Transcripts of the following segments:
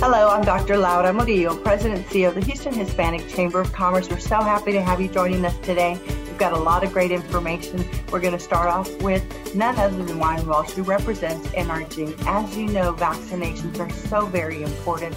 Hello, I'm Dr. Laura Murillo, President and CEO of the Houston Hispanic Chamber of Commerce. We're so happy to have you joining us today. We've got a lot of great information. We're going to start off with none other than Ryan Walsh, who represents NRG. As you know, vaccinations are so very important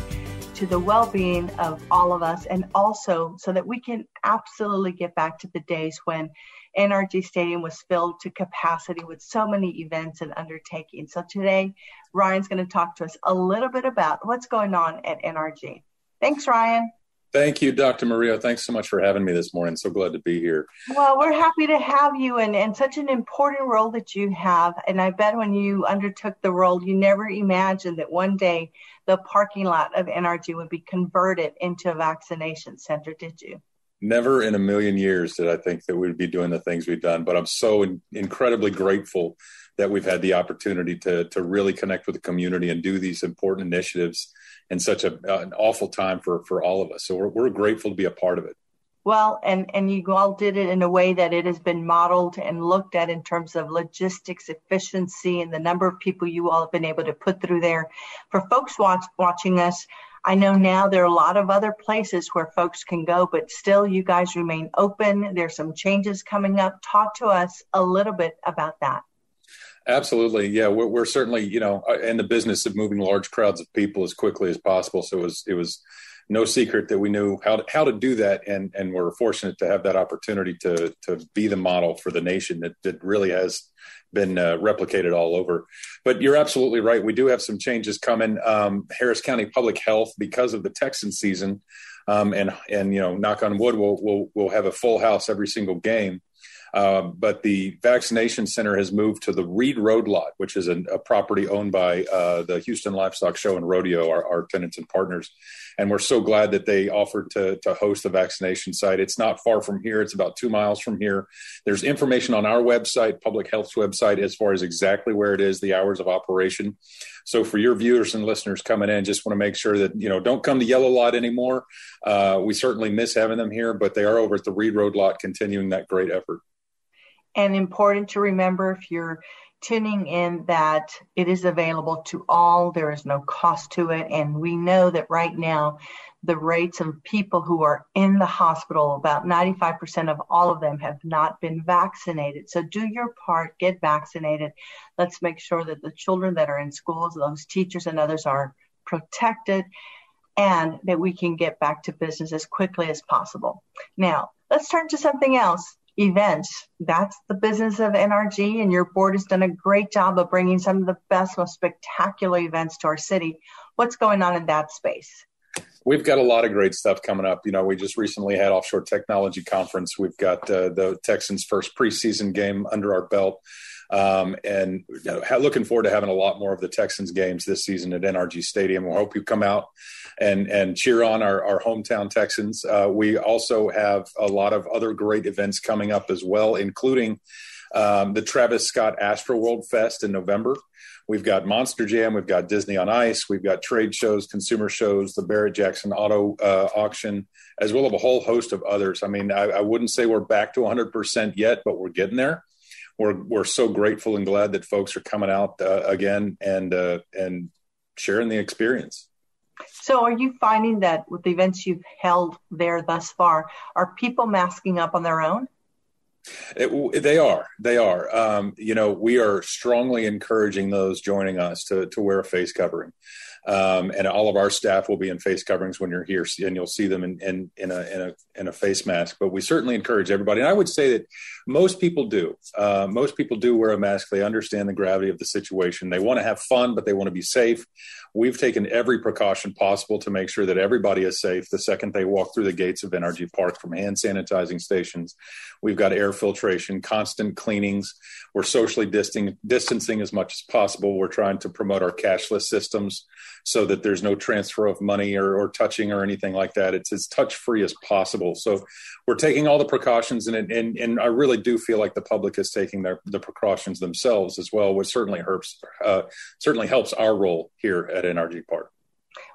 to the well-being of all of us and also so that we can absolutely get back to the days when NRG Stadium was filled to capacity with so many events and undertakings. So today, Ryan's going to talk to us a little bit about what's going on at NRG. Thanks, Ryan. Thank you, Dr. Murillo. Thanks so much for having me this morning. So glad to be here. Well, we're happy to have you and, and such an important role that you have. And I bet when you undertook the role, you never imagined that one day the parking lot of NRG would be converted into a vaccination center, did you? Never in a million years did I think that we'd be doing the things we've done, but I'm so in- incredibly grateful that we've had the opportunity to to really connect with the community and do these important initiatives in such a, an awful time for for all of us. So we're, we're grateful to be a part of it. Well, and and you all did it in a way that it has been modeled and looked at in terms of logistics efficiency and the number of people you all have been able to put through there. For folks watch, watching us, I know now there are a lot of other places where folks can go, but still you guys remain open. There's some changes coming up. Talk to us a little bit about that. Absolutely, yeah. We're, we're, certainly, you know, uh, in the business of moving large crowds of people as quickly as possible. So it was, it was no secret that we knew how to, how to do that, and and we're fortunate to have that opportunity to to be the model for the nation that that really has been uh, replicated all over. But you're absolutely right. We do have some changes coming. Um, Harris County Public Health, because of the Texan season, um, and and you know, knock on wood, we'll we'll we'll have a full house every single game. Uh, but the vaccination center has moved to the Reed Road lot, which is a, a property owned by uh, the Houston Livestock Show and Rodeo, our, our, tenants and partners. And we're so glad that they offered to, to host the vaccination site. It's not far from here, it's about two miles from here. There's information on our website, Public Health's website, as far as exactly where it is, the hours of operation. So for your viewers and listeners coming in, just want to make sure that, you know, don't come to Yellow Lot anymore. Uh, we certainly miss having them here, but they are over at the Reed Road lot continuing that great effort and important to remember if you're tuning in that it is available to all. There is no cost to it. And we know that right now, the rates of people who are in the hospital, about 95% of all of them have not been vaccinated. So do your part, get vaccinated. Let's make sure that the children that are in schools, those teachers and others are protected and that we can get back to business as quickly as possible. Now, let's turn to something else events. That's the business of NRG, and your board has done a great job of bringing some of the best, most spectacular events to our city. What's going on in that space? We've got a lot of great stuff coming up. You know, we just recently had Offshore Technology Conference. We've got uh, the Texans' first preseason game under our belt. Um, and looking forward to having a lot more of the Texans games this season at NRG Stadium. We hope you come out and and cheer on our, our hometown Texans. Uh, we also have a lot of other great events coming up as well, including um, the Travis Scott Astroworld Fest in November. We've got Monster Jam, we've got Disney on Ice, we've got trade shows, consumer shows, the Barrett Jackson Auto uh, Auction, as well as a whole host of others. I mean, I, I wouldn't say we're back to 100% yet, but we're getting there. We're we're so grateful and glad that folks are coming out uh, again and uh, and sharing the experience. So, are you finding that with the events you've held there thus far, are people masking up on their own? It, they are. They are. Um, you know, we are strongly encouraging those joining us to to wear a face covering. Um, and all of our staff will be in face coverings when you're here, and you'll see them in, in, in, a, in, a, in a face mask. But we certainly encourage everybody. And I would say that most people do. Uh, most people do wear a mask. They understand the gravity of the situation. They want to have fun, but they want to be safe. We've taken every precaution possible to make sure that everybody is safe the second they walk through the gates of NRG Park from hand sanitizing stations. We've got air filtration, constant cleanings. We're socially distancing, distancing as much as possible. We're trying to promote our cashless systems so that there's no transfer of money or, or touching or anything like that. It's as touch free as possible. So we're taking all the precautions, and, and, and I really do feel like the public is taking their, the precautions themselves as well, which certainly helps, uh, certainly helps our role here at NRG Park.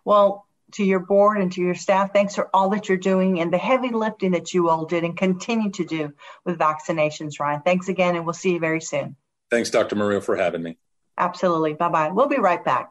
Well, to your board and to your staff, thanks for all that you're doing and the heavy lifting that you all did and continue to do with vaccinations, Ryan. Thanks again, and we'll see you very soon. Thanks, Dr. Murillo, for having me. Absolutely. Bye bye. We'll be right back.